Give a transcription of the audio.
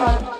heart.